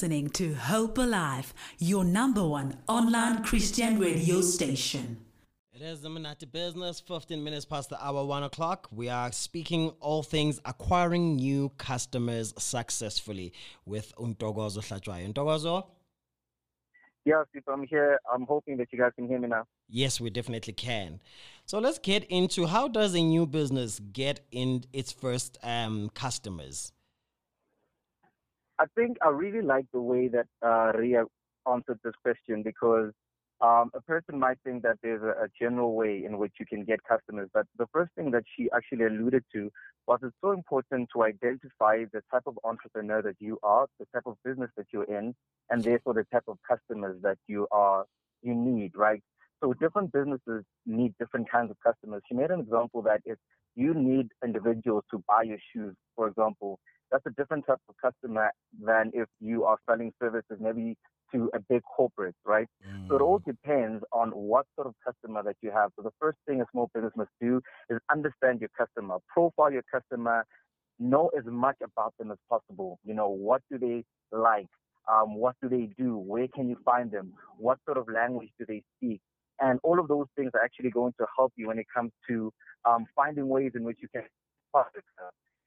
listening to Hope Alive, your number one online Christian radio station. It is the Monate Business, 15 minutes past the hour, 1 o'clock. We are speaking all things acquiring new customers successfully with Ntokozo Hlatshwayo. Ntokozo? Yes, if I'm here, I'm hoping that you guys can hear me now. Yes, we definitely can. So let's get into how does a new business get in its first um, customers? I think I really like the way that uh, Ria answered this question because um, a person might think that there's a, a, general way in which you can get customers, but the first thing that she actually alluded to was it's so important to identify the type of entrepreneur that you are, the type of business that you're in, and therefore the type of customers that you are you need, right? So different businesses need different kinds of customers. She made an example that if you need individuals to buy your shoes, for example, that's a different type of customer than if you are selling services maybe to a big corporate, right? Mm. So it all mm. depends on what sort of customer that you have. So the first thing a small business must do is understand your customer, profile your customer, know as much about them as possible. You know, what do they like? Um, what do they do? Where can you find them? What sort of language do they speak? And all of those things are actually going to help you when it comes to um, finding ways in which you can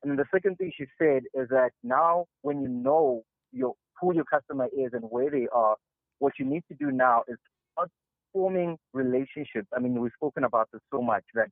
and then the second thing she said is that now when you know your who your customer is and where they are, what you need to do now is start forming relationships. I mean, we've spoken about this so much that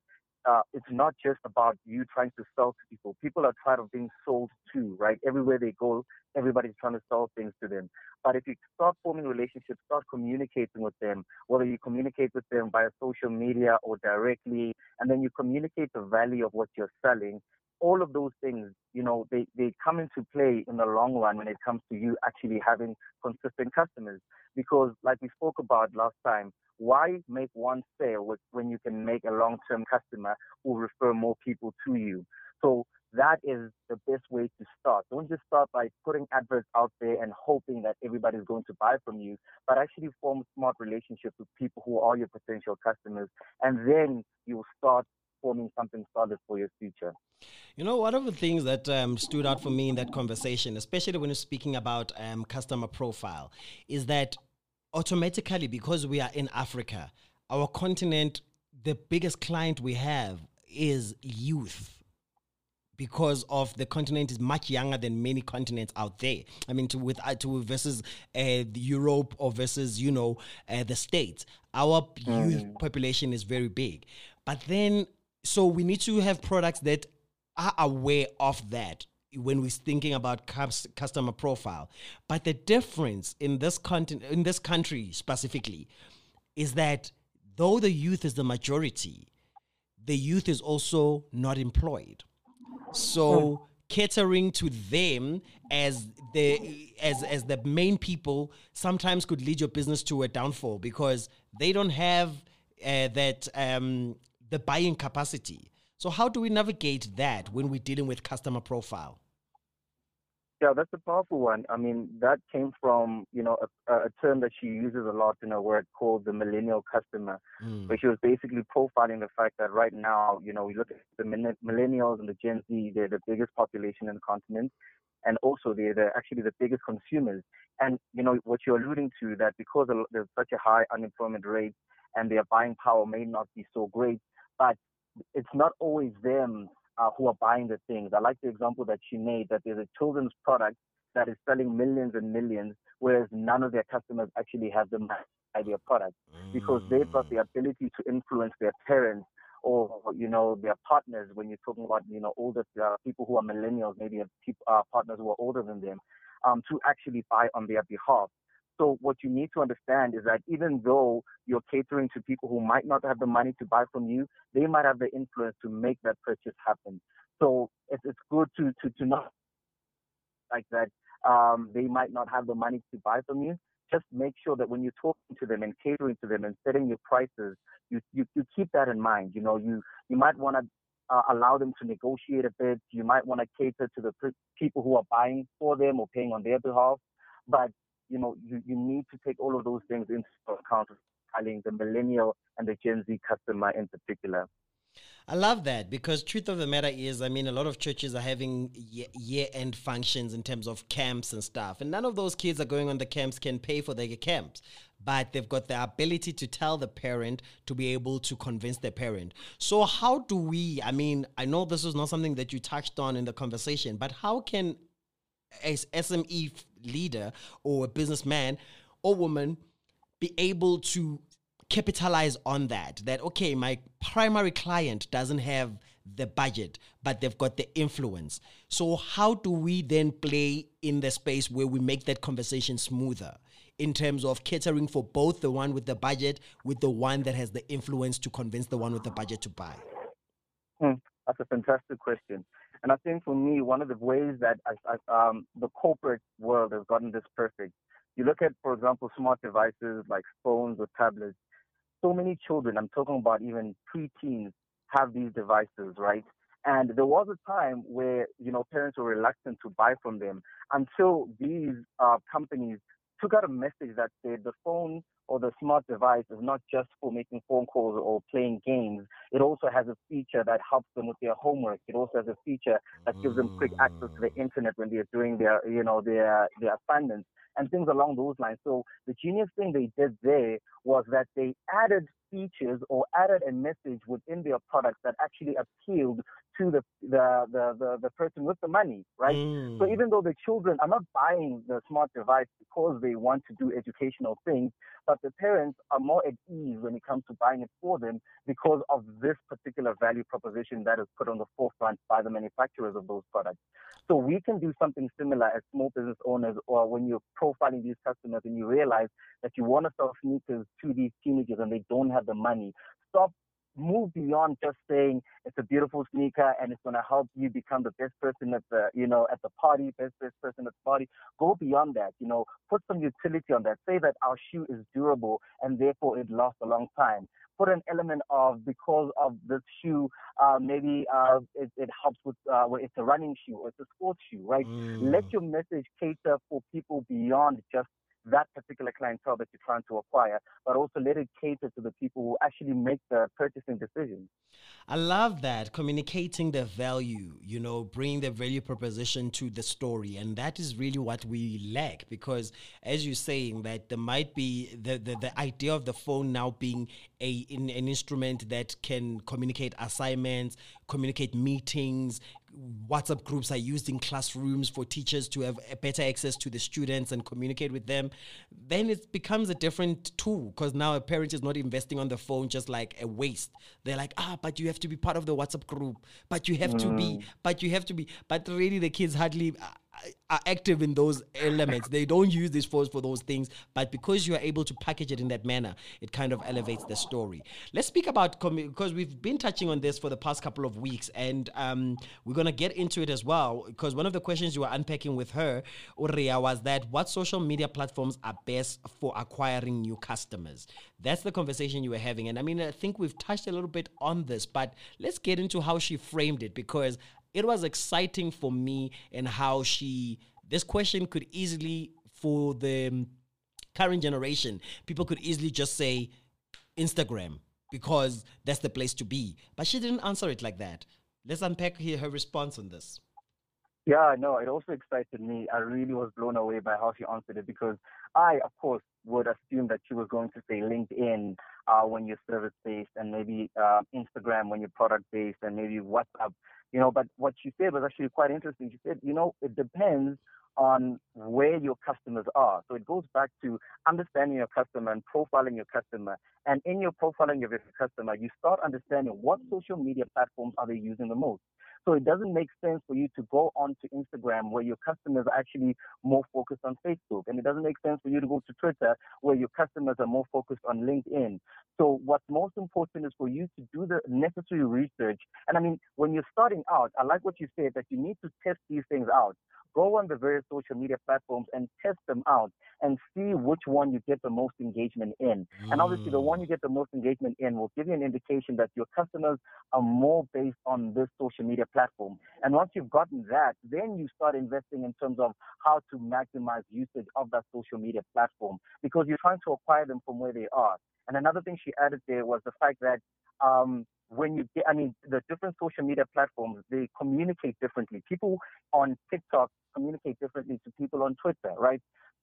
uh, it's not just about you trying to sell to people. People are tired of being sold to, right? Everywhere they go, everybody's trying to sell things to them. But if you start forming relationships, start communicating with them, whether you communicate with them via social media or directly, and then you communicate the value of what you're selling, all of those things, you know, they, they come into play in the long run when it comes to you actually having consistent customers. Because like we spoke about last time, why make one sale when you can make a long-term customer who refer more people to you? So that is the best way to start. Don't just start by putting adverts out there and hoping that everybody's going to buy from you, but actually form smart relationships with people who are your potential customers. And then you'll start forming something solid for your future. You know, one of the things that um, stood out for me in that conversation, especially when you're speaking about um, customer profile, is that automatically, because we are in Africa, our continent, the biggest client we have is youth because of the continent is much younger than many continents out there. I mean, to with uh, to versus uh, Europe or versus you know uh, the states, our mm. youth population is very big. But then, so we need to have products that are aware of that when we're thinking about customer profile. But the difference in this continent, in this country specifically, is that though the youth is the majority, the youth is also not employed. So hmm. catering to them as the as as the main people sometimes could lead your business to a downfall because they don't have uh, that um, the buying capacity so how do we navigate that when we're dealing with customer profile? Yeah, that's a powerful one. I mean, that came from, you know, a, a term that she uses a lot in her work called the millennial customer, mm. where she was basically profiling the fact that right now, you know, we look at the millennials and the Gen Z, they're the biggest population in the continent. And also, they're, they're actually the biggest consumers. And, you know, what you're alluding to, that because there's such a high unemployment rate and their buying power may not be so great, but it's not always them uh, who are buying the things. I like the example that she made that there's a children's product that is selling millions and millions, whereas none of their customers actually have the buy their product because they've got the ability to influence their parents or you know their partners when you're talking about you know older uh, people who are millennials, maybe people, uh, partners who are older than them, um, to actually buy on their behalf. So what you need to understand is that even though you're catering to people who might not have the money to buy from you, they might have the influence to make that purchase happen. So it's, it's good to, to, to not like that. Um, they might not have the money to buy from you. Just make sure that when you're talking to them and catering to them and setting your prices, you, you, you keep that in mind. You know, you, you might want to uh, allow them to negotiate a bit. You might want to cater to the people who are buying for them or paying on their behalf. But you know, you, you need to take all of those things into account, highlighting the millennial and the Gen Z customer in particular. I love that because truth of the matter is, I mean, a lot of churches are having year end functions in terms of camps and stuff, and none of those kids are going on the camps can pay for their camps. But they've got the ability to tell the parent to be able to convince the parent. So, how do we? I mean, I know this is not something that you touched on in the conversation, but how can a SME leader or a businessman or woman be able to capitalize on that that okay my primary client doesn't have the budget but they've got the influence. So how do we then play in the space where we make that conversation smoother in terms of catering for both the one with the budget with the one that has the influence to convince the one with the budget to buy? Hmm, that's a fantastic question and i think for me one of the ways that I, I, um, the corporate world has gotten this perfect you look at for example smart devices like phones or tablets so many children, I'm talking about even preteens, have these devices, right? And there was a time where, you know, parents were reluctant to buy from them until these uh, companies took out a message that said the phone or the smart device is not just for making phone calls or playing games. It also has a feature that helps them with their homework. It also has a feature that gives them quick access to the mm. internet when they're doing their, you know, their their assignments and things along those lines. So the genius thing they did there was that they added features or added a message within their products that actually appealed to the the the, the, the person with the money, right? Mm. So even though the children are not buying the smart device because they want to do educational things, but the parents are more at ease when it comes to buying it for them because of this particular value proposition that is put on the forefront by the manufacturers of those products. So we can do something similar as small business owners or when you're profiling these customers and you realize that you want to sell sneakers to these teenagers and they don't have the money. Stop move beyond just saying it's a beautiful sneaker and it's going to help you become the best person at the you know at the party best best person at the party. Go beyond that you know put some utility on that. Say that our shoe is durable and therefore it lasts a long time. Put an element of because of this shoe uh, maybe uh, it, it, helps with uh, well, it's a running shoe or it's a sports shoe right? Mm. let your message cater for people beyond just that particular clientele that you're trying to acquire, but also let it cater to the people who actually make the purchasing decisions. I love that communicating the value, you know, bringing the value proposition to the story, and that is really what we lack because, as you're saying, that there might be the the, the idea of the phone now being a in, an instrument that can communicate assignments, communicate meetings, WhatsApp groups are used in classrooms for teachers to have better access to the students and communicate with them, then it becomes a different tool because now a parent is not investing on the phone just like a waste. They're like, ah, but you have to be part of the WhatsApp group, but you have mm. to be, mm. but you have to be, but really the kids hardly are active in those elements. They don't use these phones for those things, but because you are able to package it in that manner, it kind of elevates the story. Let's speak about because we've been touching on this for the past couple of weeks, and um, we're gonna get into it as well. Because one of the questions you were unpacking with her, Uria, was that what social media platforms are best for acquiring new customers. That's the conversation you were having, and I mean, I think we've touched a little bit on this, but let's get into how she framed it because it was exciting for me and how she this question could easily for the current generation people could easily just say instagram because that's the place to be. But she didn't answer it like that. Let's unpack here her response on this. Yeah, no, it also excited me. I really was blown away by how she answered it because I, of course, would assume that she was going to say LinkedIn uh, when you're service based and maybe uh, Instagram when you're product based and maybe WhatsApp you know, but what she said was actually quite interesting. She said, you know, it depends on where your customers are. So it goes back to understanding your customer and profiling your customer. And in your profiling of your customer, you start understanding what social media platforms are they using the most. So it doesn't make sense for you to go onto Instagram where your customers are actually more focused on Facebook. And it doesn't make sense for you to go to Twitter where your customers are more focused on LinkedIn. So what's most important is for you to do the necessary research. And I mean, when you're starting out, I like what you said that you need to test these things out go on the various social media platforms and test them out and see which one you get the most engagement in. Mm. And obviously, the one you get the most engagement in will give you an indication that your customers are more based on this social media platform. And once you've gotten that, then you start investing in terms of how to maximize usage of that social media platform because you're trying to acquire them from where they are. And another thing she added there was the fact that um, when you get, I mean, the different social media platforms, they communicate differently. People on TikTok communicate differently to people on Twitter, right?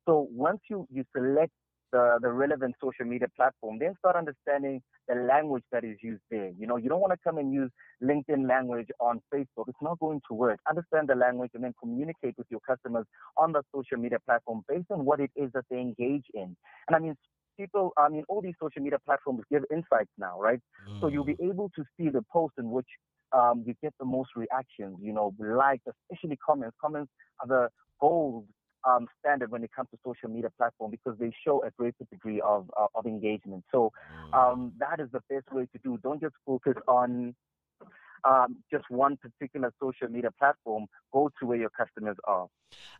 So once you, you select the, the relevant social media platform, then start understanding the language that is used there. You know, you don't want to come and use LinkedIn language on Facebook. It's not going to work. Understand the language and then communicate with your customers on the social media platform based on what it is that they engage in. And I mean, people, I mean, all these social media platforms give insights now, right? Mm. So you'll be mm. able to see the post in which um, you get the most reactions, you know, likes, especially comments. Comments are the gold um, standard when it comes to social media platform because they show a greater degree of, uh, of engagement. So mm. um, that is the best way to do. Don't just focus on um, just one particular social media platform, go to where your customers are.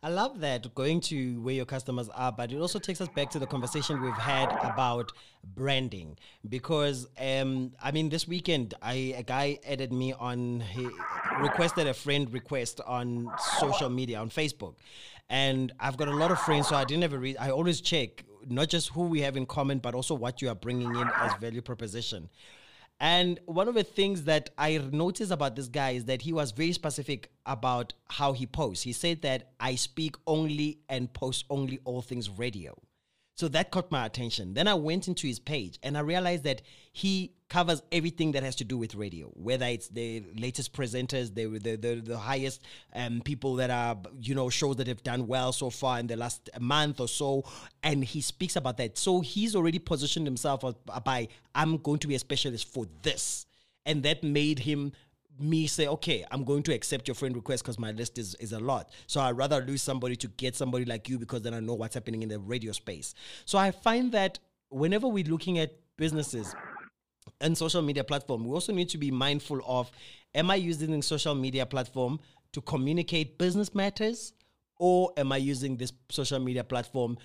I love that going to where your customers are, but it also takes us back to the conversation we've had about branding. Because um, I mean, this weekend, I a guy added me on. He requested a friend request on social media on Facebook, and I've got a lot of friends, so I didn't ever read. I always check not just who we have in common, but also what you are bringing in as value proposition. And one of the things that I noticed about this guy is that he was very specific about how he posts. He said that I speak only and post only all things radio. So that caught my attention. Then I went into his page and I realized that he covers everything that has to do with radio, whether it's the latest presenters, the the the, the highest um, people that are you know shows that have done well so far in the last month or so, and he speaks about that. So he's already positioned himself by I'm going to be a specialist for this, and that made him me say, okay, I'm going to accept your friend request because my list is, is a lot. So I'd rather lose somebody to get somebody like you because then I know what's happening in the radio space. So I find that whenever we're looking at businesses and social media platform, we also need to be mindful of am I using social media platform to communicate business matters or am I using this social media platform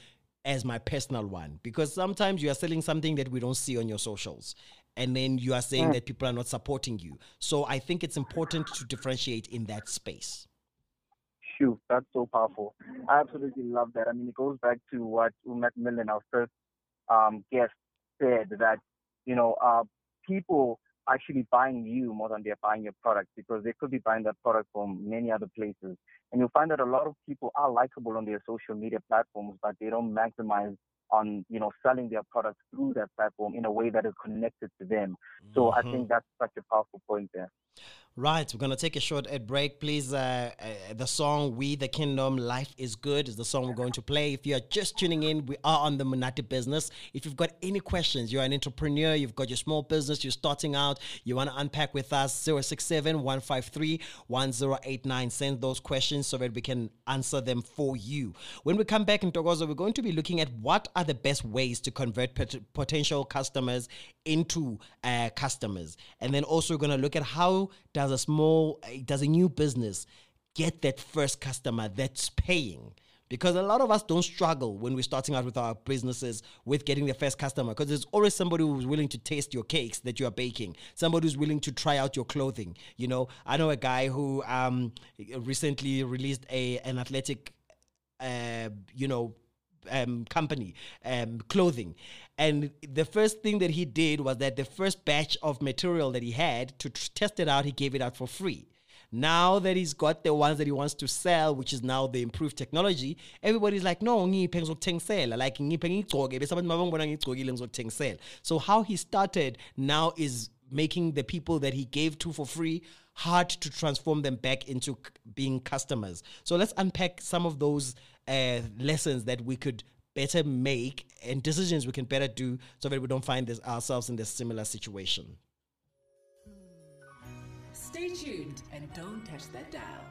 as my personal one? Because sometimes you are selling something that we don't see on your socials and then you are saying that people are not supporting you. So I think it's important to differentiate in that space. Shoot, that's so powerful. I absolutely love that. I mean, it goes back to what Macmillan, our first um, guest, said that, you know, uh, people actually buying you more than they're buying your product because they could be buying that product from many other places. And you'll find that a lot of people are likable on their social media platforms, but they don't maximize on you know selling their products through that platform in a way that is connected to them. So mm-hmm. I think that's such a powerful point there. Right, we're gonna take a short ad break, please. Uh, uh, the song "We the Kingdom," "Life is Good" is the song we're going to play. If you are just tuning in, we are on the Monate business. If you've got any questions, you're an entrepreneur, you've got your small business, you're starting out, you want to unpack with us, 067-153-1089. Send those questions so that we can answer them for you. When we come back Ntokozo, we're going to be looking at what are the best ways to convert pot- potential customers into uh, customers, and then also we're to look at how does a small, does a new business get that first customer that's paying? Because a lot of us don't struggle when we're starting out with our businesses with getting the first customer because there's always somebody who's willing to taste your cakes that you are baking, somebody who's willing to try out your clothing. You know, I know a guy who um, recently released a an athletic, uh, you know, um, company, um, clothing. And the first thing that he did was that the first batch of material that he had to test it out, he gave it out for free. Now that he's got the ones that he wants to sell, which is now the improved technology, everybody's like, no, ngiphe ngizokuthengisela. Like ngiphe. So how he started now is making the people that he gave to for free hard to transform them back into being customers. So let's unpack some of those uh, lessons that we could better make and decisions we can better do so that we don't find this, ourselves in this similar situation. Stay tuned and don't touch that dial.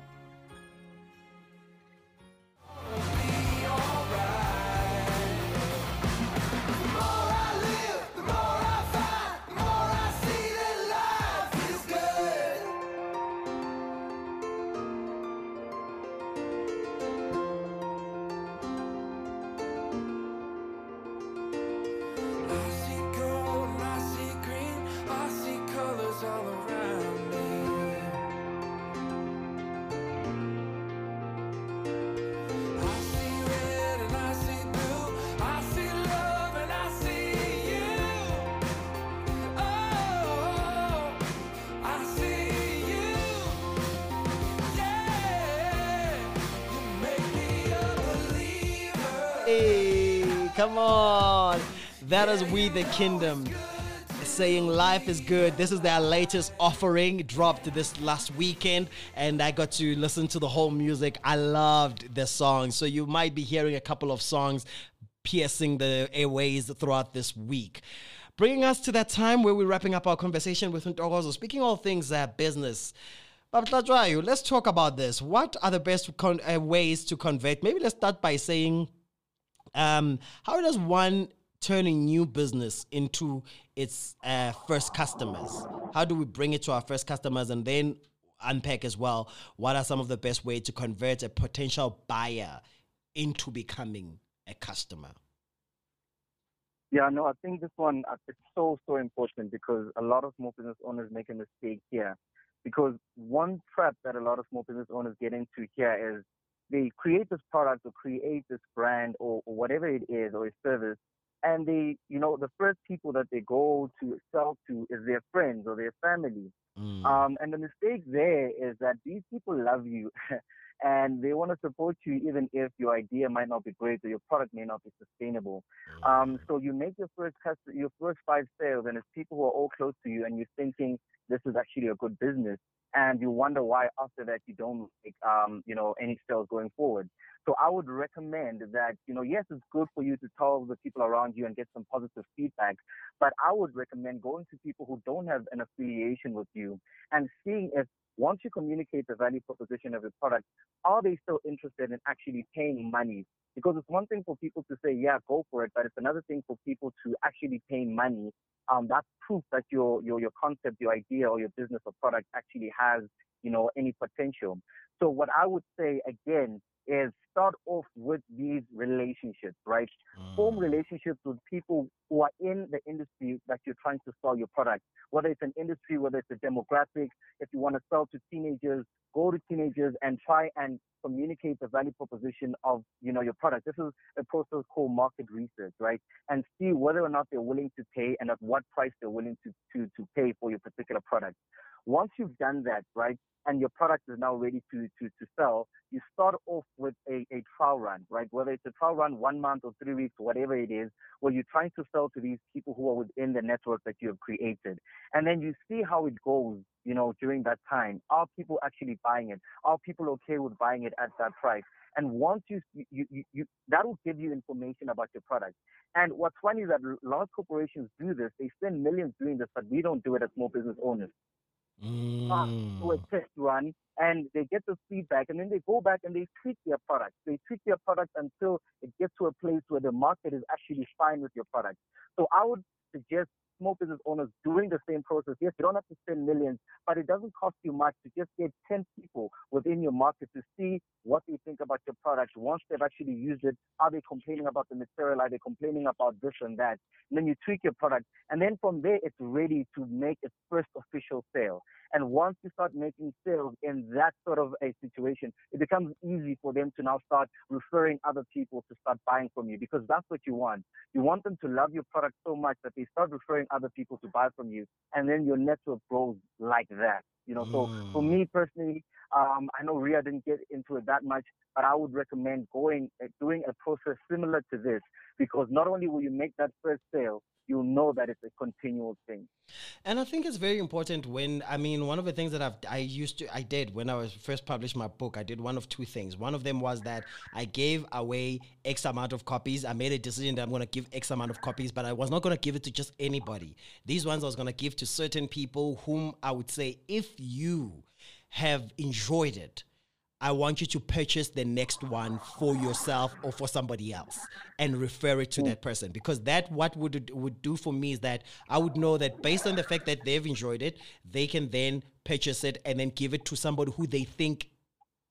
Come on. That is We the Kingdom saying life is good. This is their latest offering, dropped this last weekend, and I got to listen to the whole music. I loved the song. So you might be hearing a couple of songs piercing the airways throughout this week. Bringing us to that time where we're wrapping up our conversation with Ntokozo, speaking all things uh, business. Let's talk about this. What are the best con- uh, ways to convert? Maybe let's start by saying, um, how does one turn a new business into its uh, first customers? How do we bring it to our first customers and then unpack as well what are some of the best ways to convert a potential buyer into becoming a customer? Yeah, no, I think this one uh, it's so so important because a lot of small business owners make a mistake here because one trap that a lot of small business owners get into here is they create this product or create this brand or, or whatever it is or a service and they, you know, the first people that they go to sell to is their friends or their family. Mm. Um, and the mistake there is that these people love you and they want to support you even if your idea might not be great or your product may not be sustainable. Mm. Um, so you make your first customer, your first five sales and it's people who are all close to you and you're thinking this is actually a good business and you wonder why after that you don't make um, you know any sales going forward. So I would recommend that you know yes it's good for you to tell the people around you and get some positive feedback, but I would recommend going to people who don't have an affiliation with you and seeing if once you communicate the value proposition of your product, are they still interested in actually paying money? Because it's one thing for people to say, yeah, go for it, but it's another thing for people to actually pay money um, that's proof that your, your, your concept, your idea or your business or product actually has, you know, any potential. So what I would say again is start off with these relationships, right? Mm. Form relationships with people who are in the industry that you're trying to sell your product. Whether it's an industry, whether it's a demographic, if you want to sell to teenagers, go to teenagers and try and communicate the value proposition of, you know, your product. This is a process called market research, right? And see whether or not they're willing to pay and at what price they're willing to, to, to pay for your particular product. Once you've done that, right, and your product is now ready to, to, to sell, you start off with a, a trial run, right? Whether it's a trial run one month or three weeks, whatever it is, where you're trying to sell to these people who are within the network that you have created. And then you see how it goes, you know, during that time. Are people actually buying it? Are people okay with buying it at that price? And once you, you, you, you, that will give you information about your product. And what's funny is that large corporations do this. They spend millions doing this, but we don't do it as small business owners mm. to a test run and they get the feedback and then they go back and they tweak their product. They tweak their product until it gets to a place where the market is actually fine with your product. So I would suggest small business owners doing the same process. Yes, you don't have to spend millions, but it doesn't cost you much to just get 10 people within your market to see what they think about your product. Once they've actually used it, are they complaining about the material? Are they complaining about this and that? And then you tweak your product. And then from there, it's ready to make its first official sale. And once you start making sales in that sort of a situation, it becomes easy for them to now start referring other people to start buying from you because that's what you want. You want them to love your product so much that they start referring other people to buy from you. And then your network grows like that. You know, so for mm. me personally, um, I know Ria didn't get into it that much, but I would recommend going, uh, doing a process similar to this because not only will you make that first sale, you'll know that it's a continual thing. And I think it's very important when I mean one of the things that I've I used to I did when I was first published my book, I did one of two things. One of them was that I gave away X amount of copies. I made a decision that I'm gonna give X amount of copies, but I was not gonna give it to just anybody. These ones I was gonna give to certain people whom I would say if you have enjoyed it, I want you to purchase the next one for yourself or for somebody else and refer it to that person. Because that what would would do for me is that I would know that based on the fact that they've enjoyed it, they can then purchase it and then give it to somebody who they think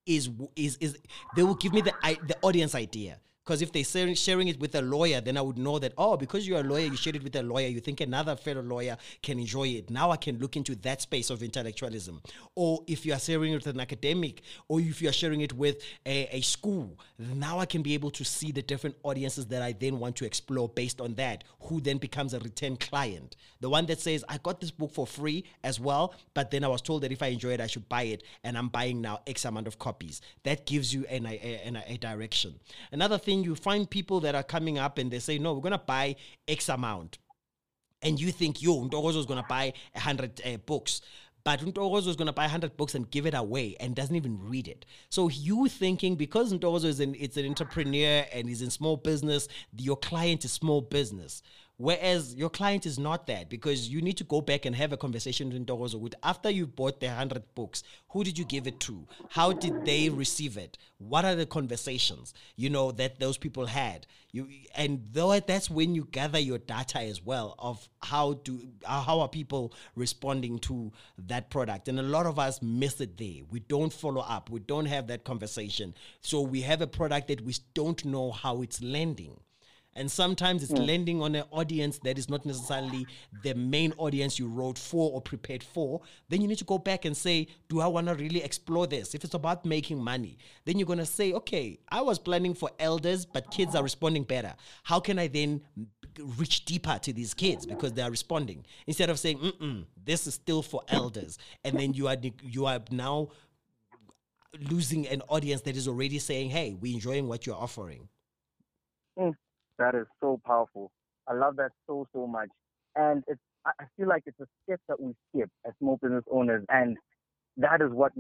is is is they will give me the the audience idea because if they're sharing it with a lawyer, then I would know that, oh, because you're a lawyer, you shared it with a lawyer, you think another fellow lawyer can enjoy it. Now I can look into that space of intellectualism. Or if you are sharing it with an academic, or if you are sharing it with a, a school, now I can be able to see the different audiences that I then want to explore based on that, who then becomes a return client. The one that says, I got this book for free as well, but then I was told that if I enjoy it, I should buy it, and I'm buying now X amount of copies. That gives you an, a, a, a direction. Another thing you find people that are coming up and they say, no, we're going to buy X amount. And you think, yo, Ntokozo is going to buy 100 uh, books. But Ntokozo is going to buy 100 books and give it away and doesn't even read it. So you thinking because Ntokozo is an, it's an entrepreneur and he's in small business, your client is small business. Whereas your client is not that because you need to go back and have a conversation with Ntokozo with after you bought the 100 books, who did you give it to? How did they receive it? What are the conversations, you know, that those people had? You and though that's when you gather your data as well of how do how are people responding to that product. And a lot of us miss it there. We don't follow up. We don't have that conversation. So we have a product that we don't know how it's landing and sometimes it's mm. landing on an audience that is not necessarily the main audience you wrote for or prepared for. Then you need to go back and say do i want to really explore this? If it's about making money then you're going to say okay i was planning for elders but kids are responding better. How can i then reach deeper to these kids? Because they are responding. Instead of saying Mm-mm, this is still for elders and then you are you are now losing an audience that is already saying hey we're enjoying what you're offering. Mm. That is so powerful. I love that so, so much. And it's, I feel like it's a step that we skip as small business owners. And that is what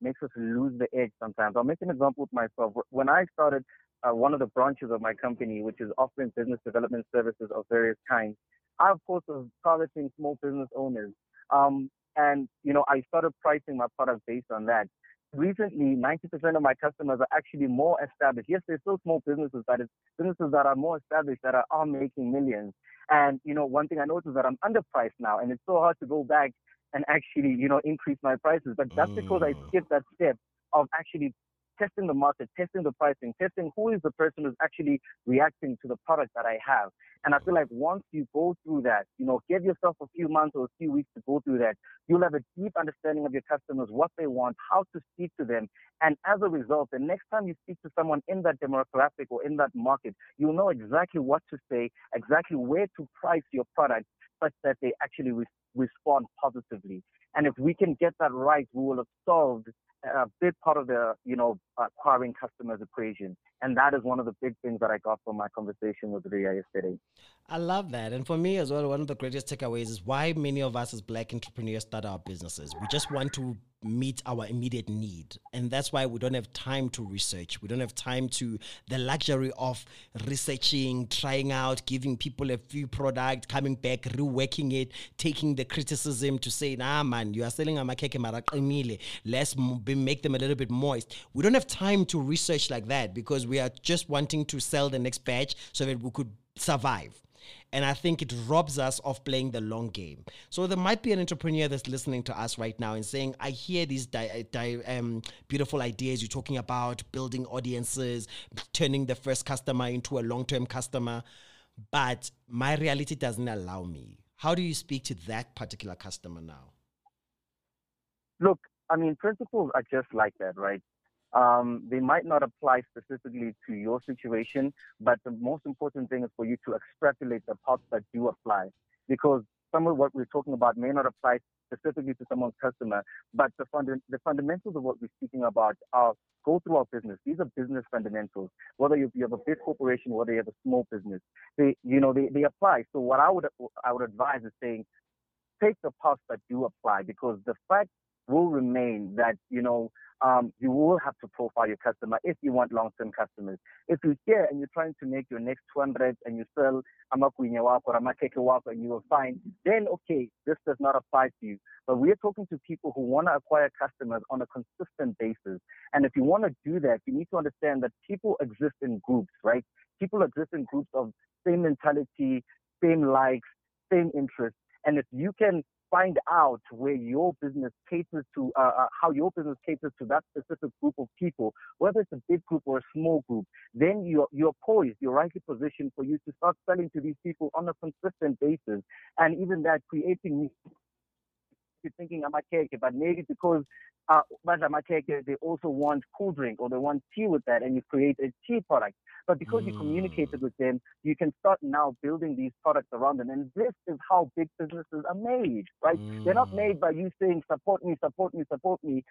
makes us lose the edge sometimes. I'll make an example with myself. When I started uh, one of the branches of my company, which is offering business development services of various kinds, I, of course, was targeting small business owners. Um, and, you know, I started pricing my product based on that recently 90% of my customers are actually more established. Yes, they're still small businesses, but it's businesses that are more established that are, are making millions. And, you know, one thing I noticed is that I'm underpriced now and it's so hard to go back and actually, you know, increase my prices. But that's because I mm. skipped that step of actually testing the market, testing the pricing, testing who is the person who's actually reacting to the product that I have. And I feel like once you go through that, you know, give yourself a few months or a few weeks to go through that, you'll have a deep understanding of your customers, what they want, how to speak to them. And as a result, the next time you speak to someone in that demographic or in that market, you'll know exactly what to say, exactly where to price your product such that they actually re- respond positively. And if we can get that right, we will have solved a big part of the, you know, acquiring customers equation. And that is one of the big things that I got from my conversation with Ria yesterday. I love that. And for me as well, one of the greatest takeaways is why many of us as black entrepreneurs start our businesses. We just want to meet our immediate need. And that's why we don't have time to research. We don't have time to the luxury of researching, trying out, giving people a few product, coming back, reworking it, taking the criticism to say, nah man, you are selling a makeke marakimile. Let's make them a little bit moist. We don't have time to research like that because we are just wanting to sell the next batch so that we could survive. And I think it robs us of playing the long game. So there might be an entrepreneur that's listening to us right now and saying, I hear these di- di- um, beautiful ideas you're talking about, building audiences, turning the first customer into a long term customer, but my reality doesn't allow me. How do you speak to that particular customer now? Look, I mean, principles are just like that, right? Um, they might not apply specifically to your situation, but the most important thing is for you to extrapolate the parts that do apply. Because some of what we're talking about may not apply specifically to someone's customer, but the, funda- the fundamentals of what we're speaking about are go through our business. These are business fundamentals. Whether you, you have a big corporation, whether you have a small business, they, you know, they, they apply. So what I would, I would advise is saying, take the parts that do apply because the fact will remain that, you know, um, you will have to profile your customer if you want long-term customers. If you're here and you're trying to make your next 200 and you sell amakwinya wako or amakeke wako and you will find, then okay, this does not apply to you. But we're talking to people who want to acquire customers on a consistent basis. And if you want to do that, you need to understand that people exist in groups, right? People exist in groups of same mentality, same likes, same interests. And if you can find out where your business caters to, uh, uh, how your business caters to that specific group of people, whether it's a big group or a small group, then you're, you're poised, you're rightly positioned for you to start selling to these people on a consistent basis. And even that creating you're thinking I'm a cake, but maybe because uh, they also want cool drink or they want tea with that, and you create a tea product. But because mm. you communicated with them, you can start now building these products around them. And this is how big businesses are made, right? Mm. They're not made by you saying, support me, support me, support me.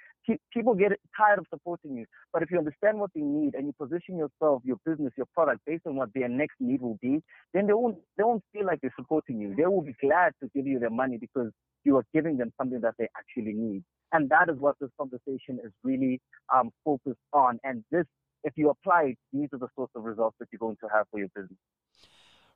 People get tired of supporting you. But if you understand what they need and you position yourself, your business, your product based on what their next need will be, then they won't, they won't feel like they're supporting you. They will be glad to give you their money because you are giving them something that they actually need. And that is what this conversation is really um, focused on. And this, if you apply it, these are the sorts of results that you're going to have for your business.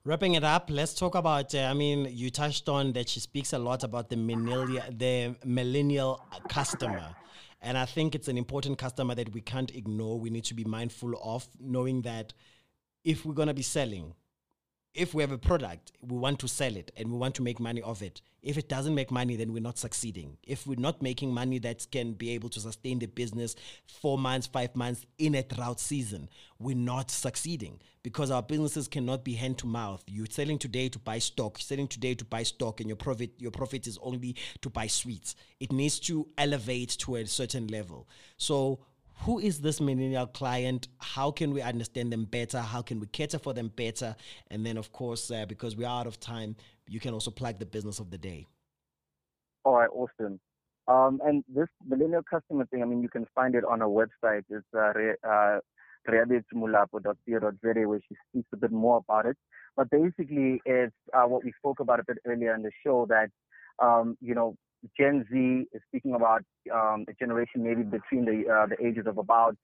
Wrapping it up, let's talk about. Uh, I mean, you touched on that she speaks a lot about the millennial, the millennial customer, and I think it's an important customer that we can't ignore. We need to be mindful of knowing that if we're gonna be selling, if we have a product, we want to sell it and we want to make money of it. If it doesn't make money, then we're not succeeding. If we're not making money that can be able to sustain the business four months, five months in a drought season, we're not succeeding because our businesses cannot be hand to mouth. You're selling today to buy stock, you're selling today to buy stock, and your profit your profit is only to buy sweets. It needs to elevate to a certain level. So who is this millennial client? How can we understand them better? How can we cater for them better? And then, of course, uh, because we're out of time, you can also plug the business of the day. All right, awesome. Um, and this millennial customer thing, I mean, you can find it on our website. It's uh, uh, where she speaks a bit more about it. But basically, it's uh, what we spoke about a bit earlier in the show that, um, you know, Gen Z is speaking about um, a generation maybe between the uh, the ages of about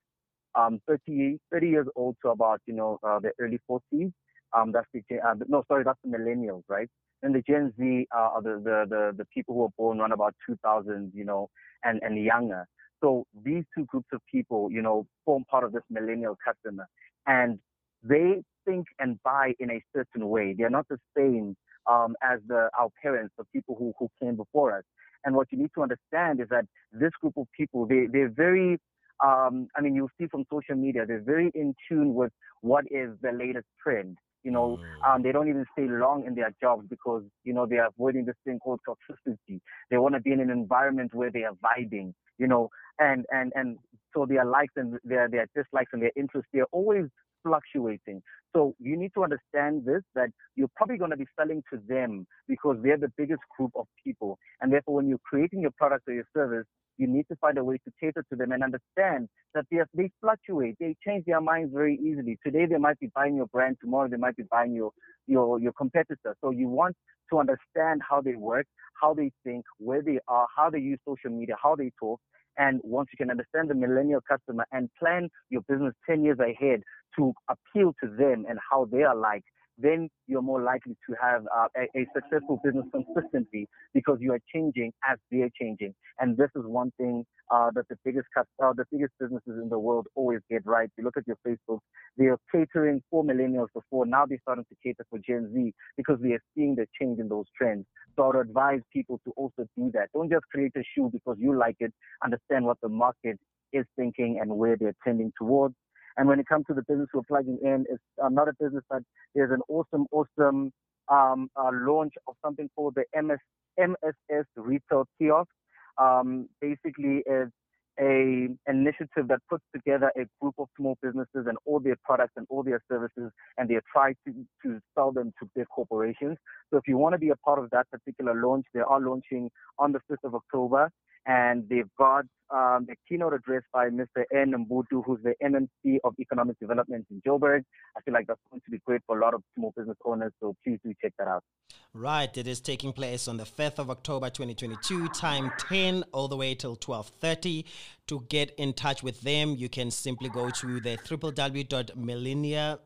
um, 30, 30 years old to about you know uh, the early 40s. Um, that's the uh, no, sorry, that's the millennials, right? And the Gen Z uh, are the, the the the people who were born around about 2000, you know, and and younger. So these two groups of people, you know, form part of this millennial customer, and they think and buy in a certain way. They're not the same um, as the our parents, the people who who came before us. And what you need to understand is that this group of people, they, they're very, um, I mean, you'll see from social media, they're very in tune with what is the latest trend. You know, mm. um, they don't even stay long in their jobs because, you know, they're avoiding this thing called toxicity. They want to be in an environment where they are vibing, you know, and, and, and so their likes and their, their dislikes and their interests, they're always fluctuating. So you need to understand this that you're probably going to be selling to them because they're the biggest group of people. And therefore, when you're creating your product or your service, you need to find a way to cater to them and understand that they, they fluctuate. They change their minds very easily. Today, they might be buying your brand. Tomorrow, they might be buying your, your, your competitor. So you want to understand how they work, how they think, where they are, how they use social media, how they talk. And once you can understand the millennial customer and plan your business 10 years ahead to appeal to them and how they are like, then you're more likely to have uh, a, a, successful business consistently because you are changing as they're changing. And this is one thing uh, that the biggest uh, the biggest businesses in the world always get right. You look at your Facebook, they are catering for millennials before. Now they're starting to cater for Gen Z because they are seeing the change in those trends. So I would advise people to also do that. Don't just create a shoe because you like it. Understand what the market is thinking and where they're tending towards and when it comes to the business we're plugging in, it's uh, not a business, but there's an awesome, awesome um, uh, launch of something called the MS, MSS Retail Kiosk. Um, basically, it's a initiative that puts together a group of small businesses and all their products and all their services, and they try to, to sell them to big corporations. So if you want to be a part of that particular launch, they are launching on the 5th of October and they've got um, a keynote address by Mr. N. Mbutu, who's the MMC of Economic Development in Joburg. I feel like that's going to be great for a lot of small business owners, so please do check that out. Right, it is taking place on the 5th of October 2022, time 10 all the way till 12.30. To get in touch with them, you can simply go to the www.millennia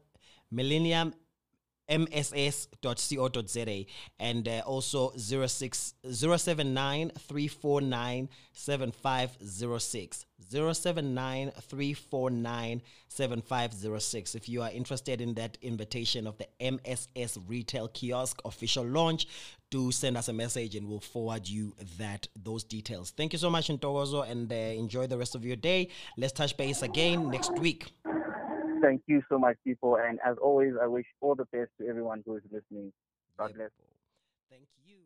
millennium mss.co.za and uh, also 06 079 349 7506 079 349 7506 if you are interested in that invitation of the mss retail kiosk official launch do send us a message and we'll forward you that those details. Thank you so much Ntokozo and uh, enjoy the rest of your day. Let's touch base again next week Thank you so much, people. And as always, I wish all the best to everyone who is listening. God bless. Thank you.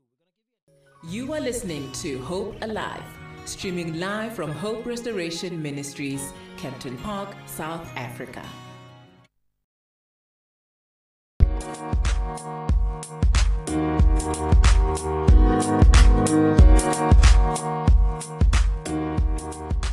You are listening to Hope Alive, streaming live from Hope Restoration Ministries, Kempton Park, South Africa. Thank you.